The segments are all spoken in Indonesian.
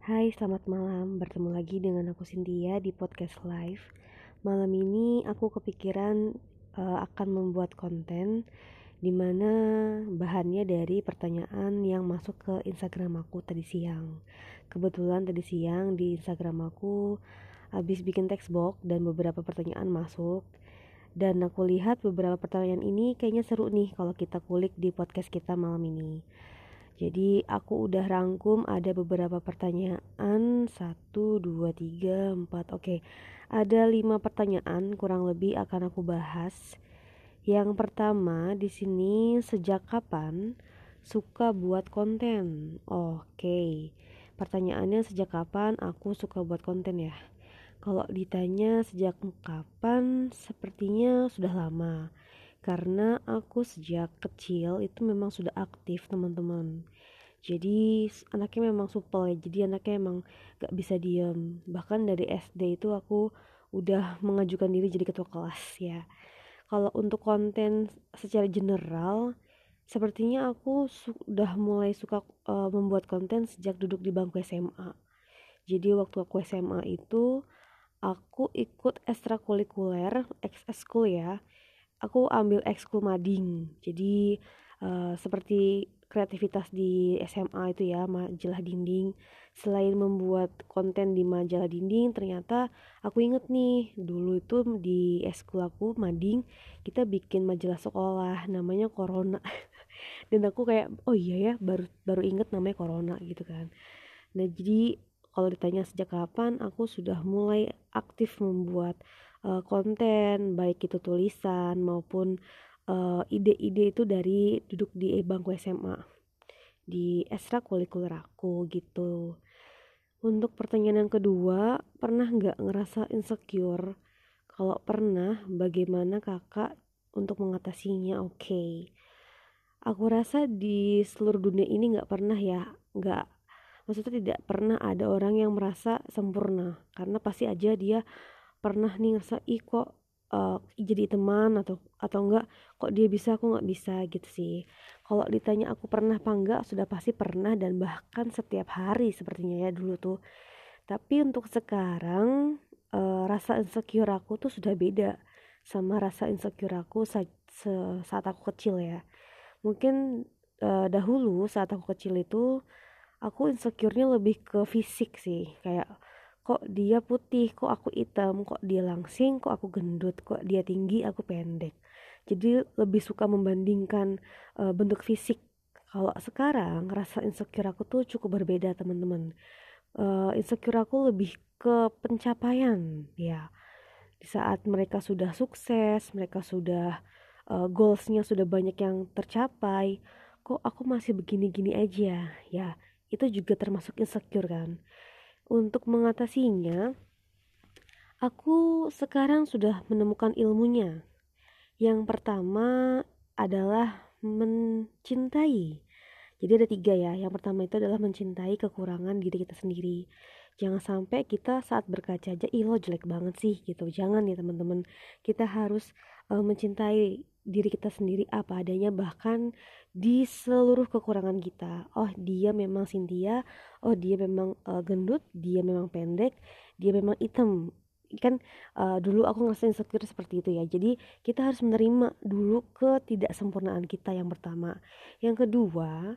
Hai, selamat malam. Bertemu lagi dengan aku Cynthia di podcast live. Malam ini aku kepikiran uh, akan membuat konten di mana bahannya dari pertanyaan yang masuk ke Instagram aku tadi siang. Kebetulan tadi siang di Instagram aku habis bikin textbox dan beberapa pertanyaan masuk. Dan aku lihat beberapa pertanyaan ini kayaknya seru nih kalau kita kulik di podcast kita malam ini. Jadi aku udah rangkum ada beberapa pertanyaan. Satu, dua, tiga, empat. Oke ada lima pertanyaan kurang lebih akan aku bahas. Yang pertama di sini sejak kapan suka buat konten? Oke Pertanyaannya sejak kapan aku suka buat konten ya? Kalau ditanya sejak kapan sepertinya sudah lama karena aku sejak kecil itu memang sudah aktif teman-teman. Jadi anaknya memang supel ya. Jadi anaknya emang gak bisa diem. Bahkan dari SD itu aku udah mengajukan diri jadi ketua kelas ya. Kalau untuk konten secara general sepertinya aku sudah mulai suka uh, membuat konten sejak duduk di bangku SMA jadi waktu aku SMA itu aku ikut ekstrakurikuler ekskul ya aku ambil ekskul mading. Jadi uh, seperti kreativitas di SMA itu ya majalah dinding. Selain membuat konten di majalah dinding ternyata aku inget nih dulu itu di ekskul aku mading kita bikin majalah sekolah namanya Corona. Dan aku kayak oh iya ya baru baru inget namanya Corona gitu kan. Nah jadi kalau ditanya sejak kapan aku sudah mulai aktif membuat uh, konten baik itu tulisan maupun eh, ide-ide uh, itu dari duduk di bangku SMA di ekstrakurikuler aku gitu. Untuk pertanyaan yang kedua pernah nggak ngerasa insecure? Kalau pernah bagaimana kakak untuk mengatasinya? Oke. Okay. aku rasa di seluruh dunia ini nggak pernah ya nggak maksudnya tidak pernah ada orang yang merasa sempurna karena pasti aja dia pernah nih ngerasa ih kok uh, jadi teman atau atau enggak kok dia bisa aku nggak bisa gitu sih. Kalau ditanya aku pernah apa enggak sudah pasti pernah dan bahkan setiap hari sepertinya ya dulu tuh. Tapi untuk sekarang uh, rasa insecure aku tuh sudah beda sama rasa insecure aku saat, saat aku kecil ya. Mungkin uh, dahulu saat aku kecil itu aku insecure-nya lebih ke fisik sih. Kayak kok dia putih kok aku hitam kok dia langsing kok aku gendut kok dia tinggi aku pendek. Jadi lebih suka membandingkan uh, bentuk fisik. Kalau sekarang rasa insecure aku tuh cukup berbeda teman-teman. Uh, insecure aku lebih ke pencapaian ya. Di saat mereka sudah sukses mereka sudah uh, goalsnya sudah banyak yang tercapai kok aku masih begini-gini aja ya. Itu juga termasuk insecure kan untuk mengatasinya, aku sekarang sudah menemukan ilmunya. Yang pertama adalah mencintai. Jadi ada tiga ya. Yang pertama itu adalah mencintai kekurangan diri kita sendiri. Jangan sampai kita saat berkaca aja, ih lo jelek banget sih gitu. Jangan ya teman-teman. Kita harus uh, mencintai diri kita sendiri apa adanya bahkan di seluruh kekurangan kita. Oh dia memang Cynthia oh dia memang uh, gendut dia memang pendek dia memang hitam. Kan uh, dulu aku ngerasain insecure seperti itu ya. Jadi kita harus menerima dulu ketidaksempurnaan kita yang pertama. Yang kedua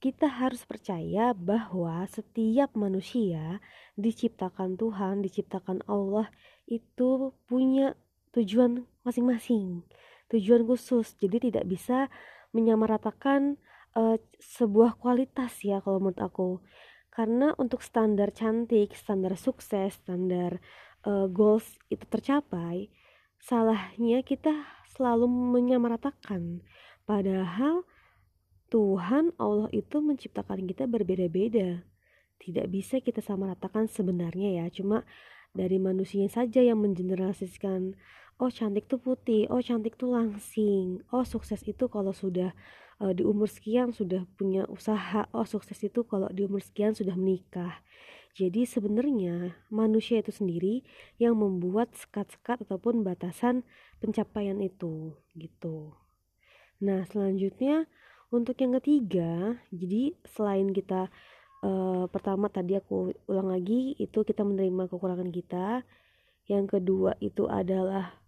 kita harus percaya bahwa setiap manusia diciptakan Tuhan, diciptakan Allah itu punya tujuan masing-masing tujuan khusus. Jadi tidak bisa menyamaratakan uh, sebuah kualitas ya kalau menurut aku. Karena untuk standar cantik standar sukses standar uh, goals itu tercapai salahnya kita selalu menyamaratakan. Padahal Tuhan Allah itu menciptakan kita berbeda-beda. Tidak bisa kita samaratakan sebenarnya ya. Cuma dari manusia saja yang mengeneralisasikan oh cantik tuh putih, oh cantik tuh langsing, oh sukses itu kalau sudah uh, di umur sekian sudah punya usaha, oh sukses itu kalau di umur sekian sudah menikah. Jadi sebenarnya manusia itu sendiri yang membuat sekat-sekat ataupun batasan pencapaian itu gitu. Nah selanjutnya untuk yang ketiga, jadi selain kita uh, pertama tadi aku ulang lagi itu kita menerima kekurangan kita yang kedua itu adalah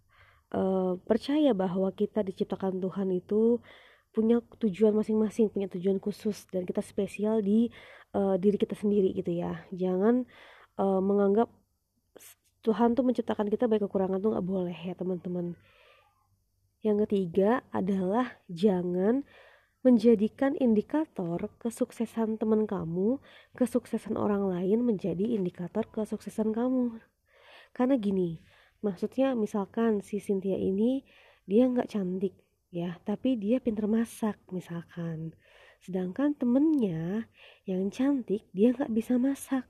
uh, percaya bahwa kita diciptakan Tuhan itu punya tujuan masing-masing punya tujuan khusus dan kita spesial di uh, diri kita sendiri gitu ya jangan uh, menganggap Tuhan tuh menciptakan kita baik kekurangan tuh nggak boleh ya teman-teman yang ketiga adalah jangan menjadikan indikator kesuksesan teman kamu, kesuksesan orang lain menjadi indikator kesuksesan kamu. Karena gini, maksudnya misalkan si Cynthia ini dia nggak cantik ya, tapi dia pinter masak misalkan. Sedangkan temennya yang cantik dia nggak bisa masak.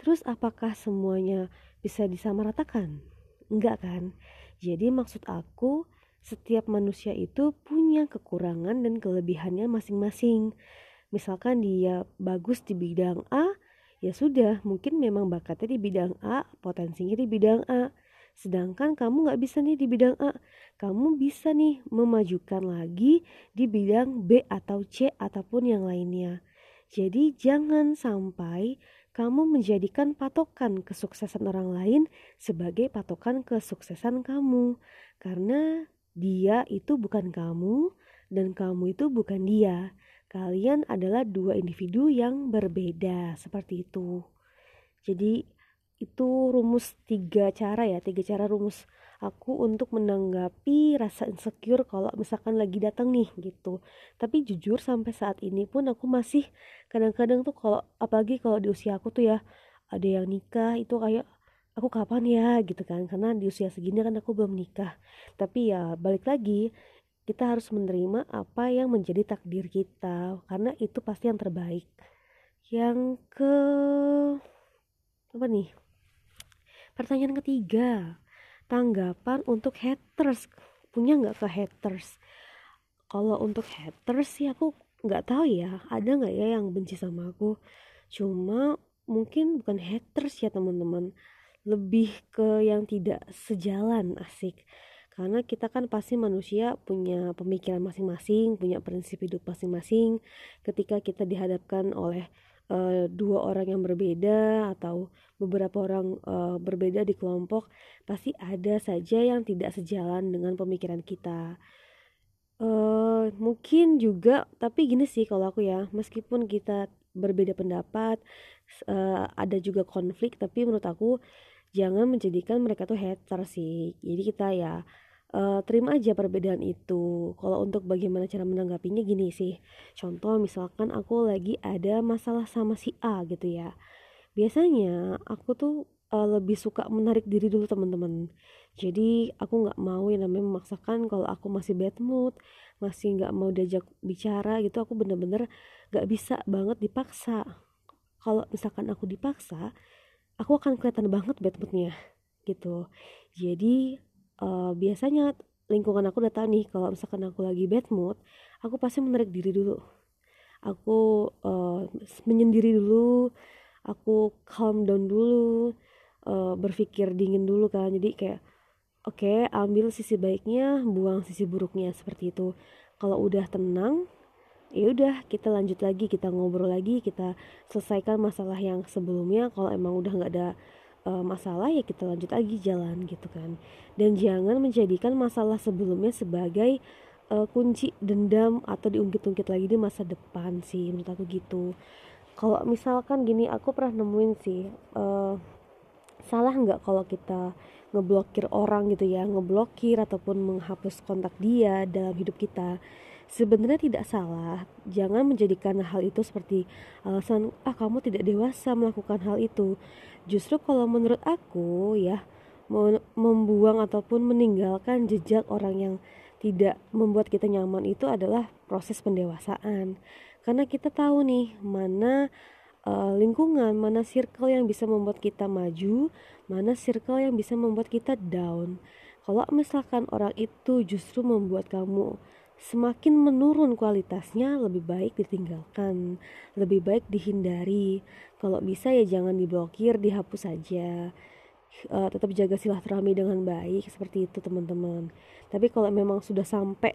Terus apakah semuanya bisa disamaratakan? Enggak kan? Jadi maksud aku setiap manusia itu punya kekurangan dan kelebihannya masing-masing. Misalkan dia bagus di bidang A, ya sudah, mungkin memang bakatnya di bidang A, potensinya di bidang A. Sedangkan kamu nggak bisa nih di bidang A, kamu bisa nih memajukan lagi di bidang B atau C ataupun yang lainnya. Jadi jangan sampai kamu menjadikan patokan kesuksesan orang lain sebagai patokan kesuksesan kamu. Karena dia itu bukan kamu dan kamu itu bukan dia. Kalian adalah dua individu yang berbeda seperti itu. Jadi itu rumus tiga cara ya, tiga cara rumus aku untuk menanggapi rasa insecure kalau misalkan lagi datang nih gitu. Tapi jujur sampai saat ini pun aku masih kadang-kadang tuh kalau apalagi kalau di usia aku tuh ya ada yang nikah itu kayak aku kapan ya? gitu kan. Karena di usia segini kan aku belum nikah. Tapi ya balik lagi kita harus menerima apa yang menjadi takdir kita karena itu pasti yang terbaik. Yang ke apa nih pertanyaan ketiga tanggapan untuk haters. Punya nggak ke haters? Kalau untuk haters sih aku nggak tahu ya ada nggak ya yang benci sama aku? Cuma mungkin bukan haters ya teman-teman. Lebih ke yang tidak sejalan asik. Karena kita kan pasti manusia punya pemikiran masing-masing punya prinsip hidup masing-masing. Ketika kita dihadapkan oleh uh, dua orang yang berbeda atau beberapa orang uh, berbeda di kelompok pasti ada saja yang tidak sejalan dengan pemikiran kita. Uh, mungkin juga tapi gini sih kalau aku ya meskipun kita berbeda pendapat uh, ada juga konflik tapi menurut aku jangan menjadikan mereka tuh hater sih. Jadi kita ya uh, terima aja perbedaan itu. Kalau untuk bagaimana cara menanggapinya gini sih. Contoh misalkan aku lagi ada masalah sama si A gitu ya. Biasanya aku tuh uh, lebih suka menarik diri dulu teman-teman. Jadi aku nggak mau yang namanya memaksakan kalau aku masih bad mood masih nggak mau diajak bicara gitu aku bener-bener nggak bisa banget dipaksa. Kalau misalkan aku dipaksa aku akan kelihatan banget bad moodnya gitu. Jadi uh, biasanya lingkungan aku udah tahu nih kalau misalkan aku lagi bad mood aku pasti menarik diri dulu. Aku uh, menyendiri dulu aku calm down dulu uh, berpikir dingin dulu kan. Jadi kayak oke okay, ambil sisi baiknya buang sisi buruknya seperti itu. Kalau udah tenang ya udah kita lanjut lagi kita ngobrol lagi kita selesaikan masalah yang sebelumnya. Kalau emang udah nggak ada uh, masalah ya kita lanjut lagi jalan gitu kan. Dan jangan menjadikan masalah sebelumnya sebagai uh, kunci dendam atau diungkit-ungkit lagi di masa depan sih menurut aku gitu. Kalau misalkan gini aku pernah nemuin sih uh, salah nggak kalau kita ngeblokir orang gitu ya ngeblokir ataupun menghapus kontak dia dalam hidup kita sebenarnya tidak salah. Jangan menjadikan hal itu seperti alasan ah kamu tidak dewasa melakukan hal itu. Justru kalau menurut aku ya membuang ataupun meninggalkan jejak orang yang tidak membuat kita nyaman itu adalah proses pendewasaan. Karena kita tahu nih mana uh, lingkungan mana circle yang bisa membuat kita maju mana circle yang bisa membuat kita down. Kalau misalkan orang itu justru membuat kamu semakin menurun kualitasnya lebih baik ditinggalkan lebih baik dihindari. Kalau bisa ya jangan diblokir dihapus saja. Uh, tetap jaga silaturahmi dengan baik seperti itu teman-teman. Tapi kalau memang sudah sampai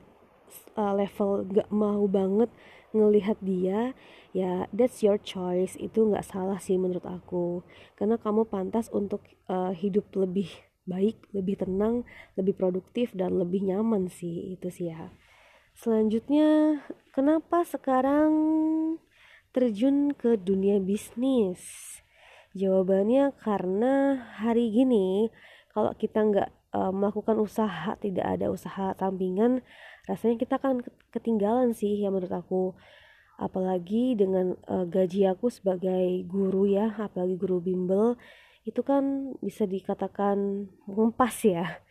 uh, level gak mau banget ngelihat dia ya that's your choice. Itu nggak salah sih menurut aku. Karena kamu pantas untuk uh, hidup lebih baik lebih tenang lebih produktif dan lebih nyaman sih. Itu sih ya selanjutnya kenapa sekarang terjun ke dunia bisnis? Jawabannya karena hari gini kalau kita nggak uh, melakukan usaha tidak ada usaha sampingan rasanya kita kan ketinggalan sih ya menurut aku. Apalagi dengan uh, gaji aku sebagai guru ya apalagi guru bimbel itu kan bisa dikatakan mengempas ya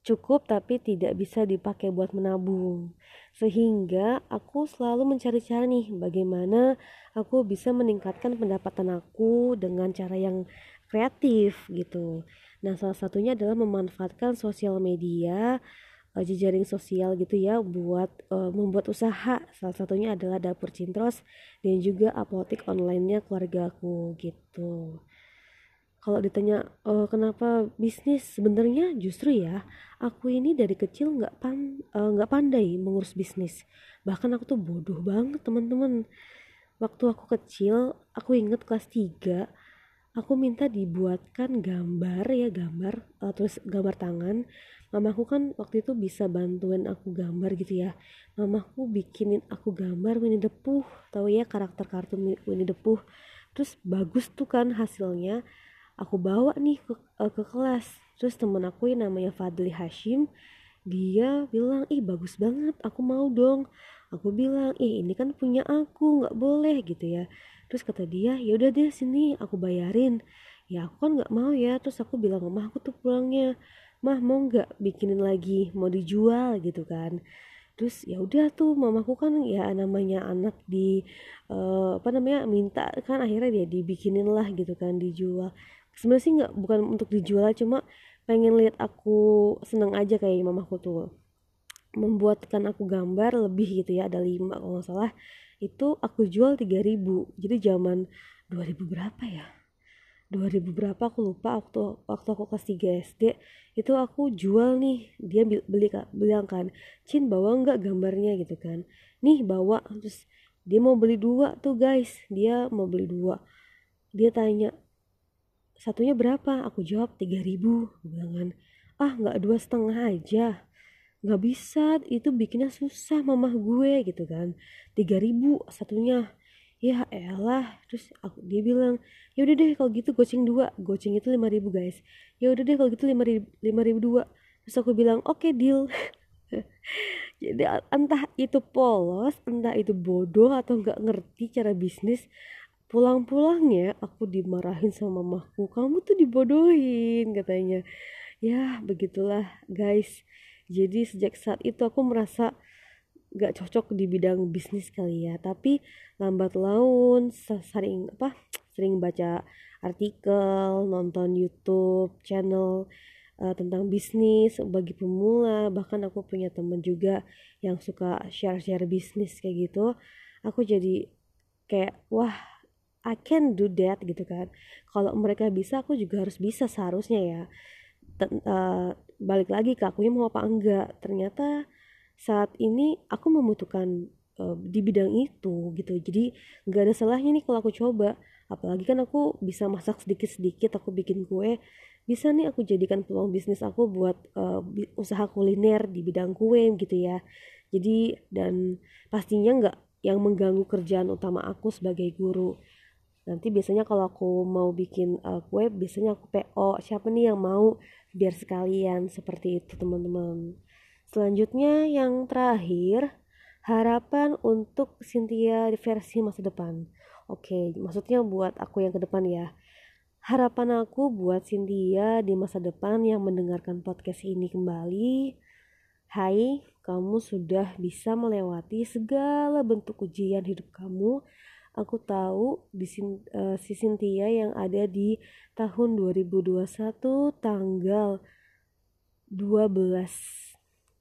cukup tapi tidak bisa dipakai buat menabung. Sehingga aku selalu mencari cara nih bagaimana aku bisa meningkatkan pendapatan aku dengan cara yang kreatif gitu. Nah salah satunya adalah memanfaatkan sosial media uh, jejaring sosial gitu ya buat uh, membuat usaha. Salah satunya adalah dapur cintros dan juga apotek onlinenya keluarga aku gitu kalau ditanya uh, kenapa bisnis? Sebenarnya justru ya aku ini dari kecil nggak pan nggak uh, pandai mengurus bisnis. Bahkan aku tuh bodoh banget teman-teman. Waktu aku kecil aku inget kelas 3 aku minta dibuatkan gambar ya gambar uh, terus gambar tangan. Mamaku kan waktu itu bisa bantuin aku gambar gitu ya. Mamaku bikinin aku gambar Winnie the Pooh tahu ya karakter kartun Winnie the Pooh. Terus bagus tuh kan hasilnya aku bawa nih ke, uh, ke kelas. Terus temen aku yang namanya Fadli Hashim dia bilang ih bagus banget aku mau dong. Aku bilang ih ini kan punya aku nggak boleh gitu ya. Terus kata dia ya udah deh sini aku bayarin. Ya aku kan nggak mau ya. Terus aku bilang mama aku tuh pulangnya. Mah mau nggak bikinin lagi? Mau dijual gitu kan. Terus ya udah tuh mamaku kan ya namanya anak di uh, apa namanya minta kan akhirnya dia dibikinin lah gitu kan dijual sebenarnya sih nggak bukan untuk dijual cuma pengen lihat aku seneng aja kayak mamaku tuh. Membuatkan aku gambar lebih gitu ya ada lima kalau nggak salah. Itu aku jual 3000 jadi zaman 2000 berapa ya? 2000 berapa aku lupa waktu waktu aku kelas 3 SD itu aku jual nih. Dia beli bilang kan Cin bawa nggak gambarnya? Gitu kan. Nih bawa. Terus dia mau beli dua tuh guys. Dia mau beli dua. Dia tanya satunya berapa? Aku jawab 3000 bilang kan ah nggak dua setengah aja. Nggak bisa itu bikinnya susah mamah gue gitu kan. 3000 satunya. Ya elah. Terus aku dia bilang ya udah deh kalau gitu goceng dua. Goceng itu lima ribu guys. Ya udah deh kalau gitu lima ribu lima ribu dua. Terus aku bilang oke okay, deal. Jadi entah itu polos entah itu bodoh atau nggak ngerti cara bisnis pulang-pulangnya aku dimarahin sama mamaku kamu tuh dibodohin katanya. Ya begitulah guys. Jadi sejak saat itu aku merasa gak cocok di bidang bisnis kali ya. Tapi lambat laun sering apa sering baca artikel nonton YouTube channel uh, tentang bisnis bagi pemula. Bahkan aku punya temen juga yang suka share-share bisnis kayak gitu. Aku jadi kayak wah I can do that gitu kan. Kalau mereka bisa aku juga harus bisa seharusnya ya. Ten, uh, balik lagi ke aku mau apa enggak. Ternyata saat ini aku membutuhkan uh, di bidang itu gitu. Jadi nggak ada salahnya nih kalau aku coba. Apalagi kan aku bisa masak sedikit-sedikit aku bikin kue. Bisa nih aku jadikan peluang bisnis aku buat uh, usaha kuliner di bidang kue gitu ya. Jadi dan pastinya nggak yang mengganggu kerjaan utama aku sebagai guru nanti biasanya kalau aku mau bikin uh, kue biasanya aku PO siapa nih yang mau biar sekalian seperti itu teman-teman Selanjutnya yang terakhir, harapan untuk Cynthia di versi masa depan. Oke, maksudnya buat aku yang ke depan ya. Harapan aku buat Cynthia di masa depan yang mendengarkan podcast ini kembali. Hai, kamu sudah bisa melewati segala bentuk ujian hidup kamu. Aku tahu di uh, si Cynthia yang ada di tahun 2021 tanggal 12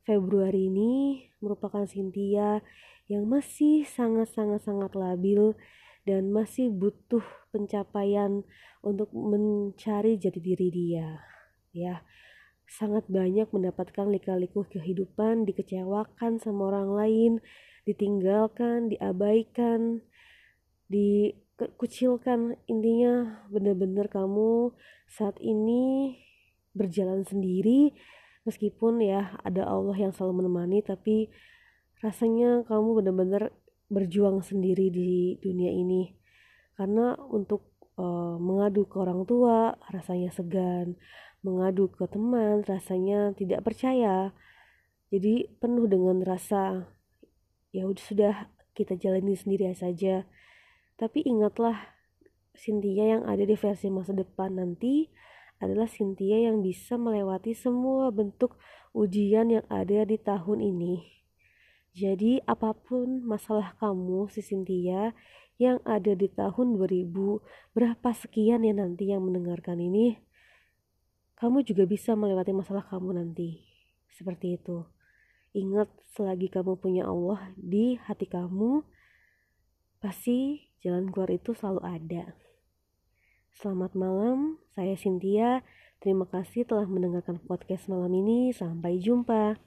Februari ini merupakan Cynthia yang masih sangat-sangat-sangat labil dan masih butuh pencapaian untuk mencari jati diri dia. Ya, sangat banyak mendapatkan lika-liku kehidupan, dikecewakan sama orang lain, ditinggalkan, diabaikan, dikucilkan. Intinya benar-benar kamu saat ini berjalan sendiri meskipun ya ada Allah yang selalu menemani tapi rasanya kamu benar-benar berjuang sendiri di dunia ini. Karena untuk uh, mengadu ke orang tua rasanya segan. Mengadu ke teman rasanya tidak percaya. Jadi penuh dengan rasa ya udah sudah kita jalani sendiri saja tapi ingatlah Cynthia yang ada di versi masa depan nanti adalah Cynthia yang bisa melewati semua bentuk ujian yang ada di tahun ini. Jadi apa pun masalah kamu si Cynthia yang ada di tahun 2000 berapa sekian ya nanti yang mendengarkan ini kamu juga bisa melewati masalah kamu nanti. Seperti itu. Ingat selagi kamu punya Allah di hati kamu pasti jalan keluar itu selalu ada. Selamat malam, saya Cynthia. Terima kasih telah mendengarkan podcast malam ini. Sampai jumpa.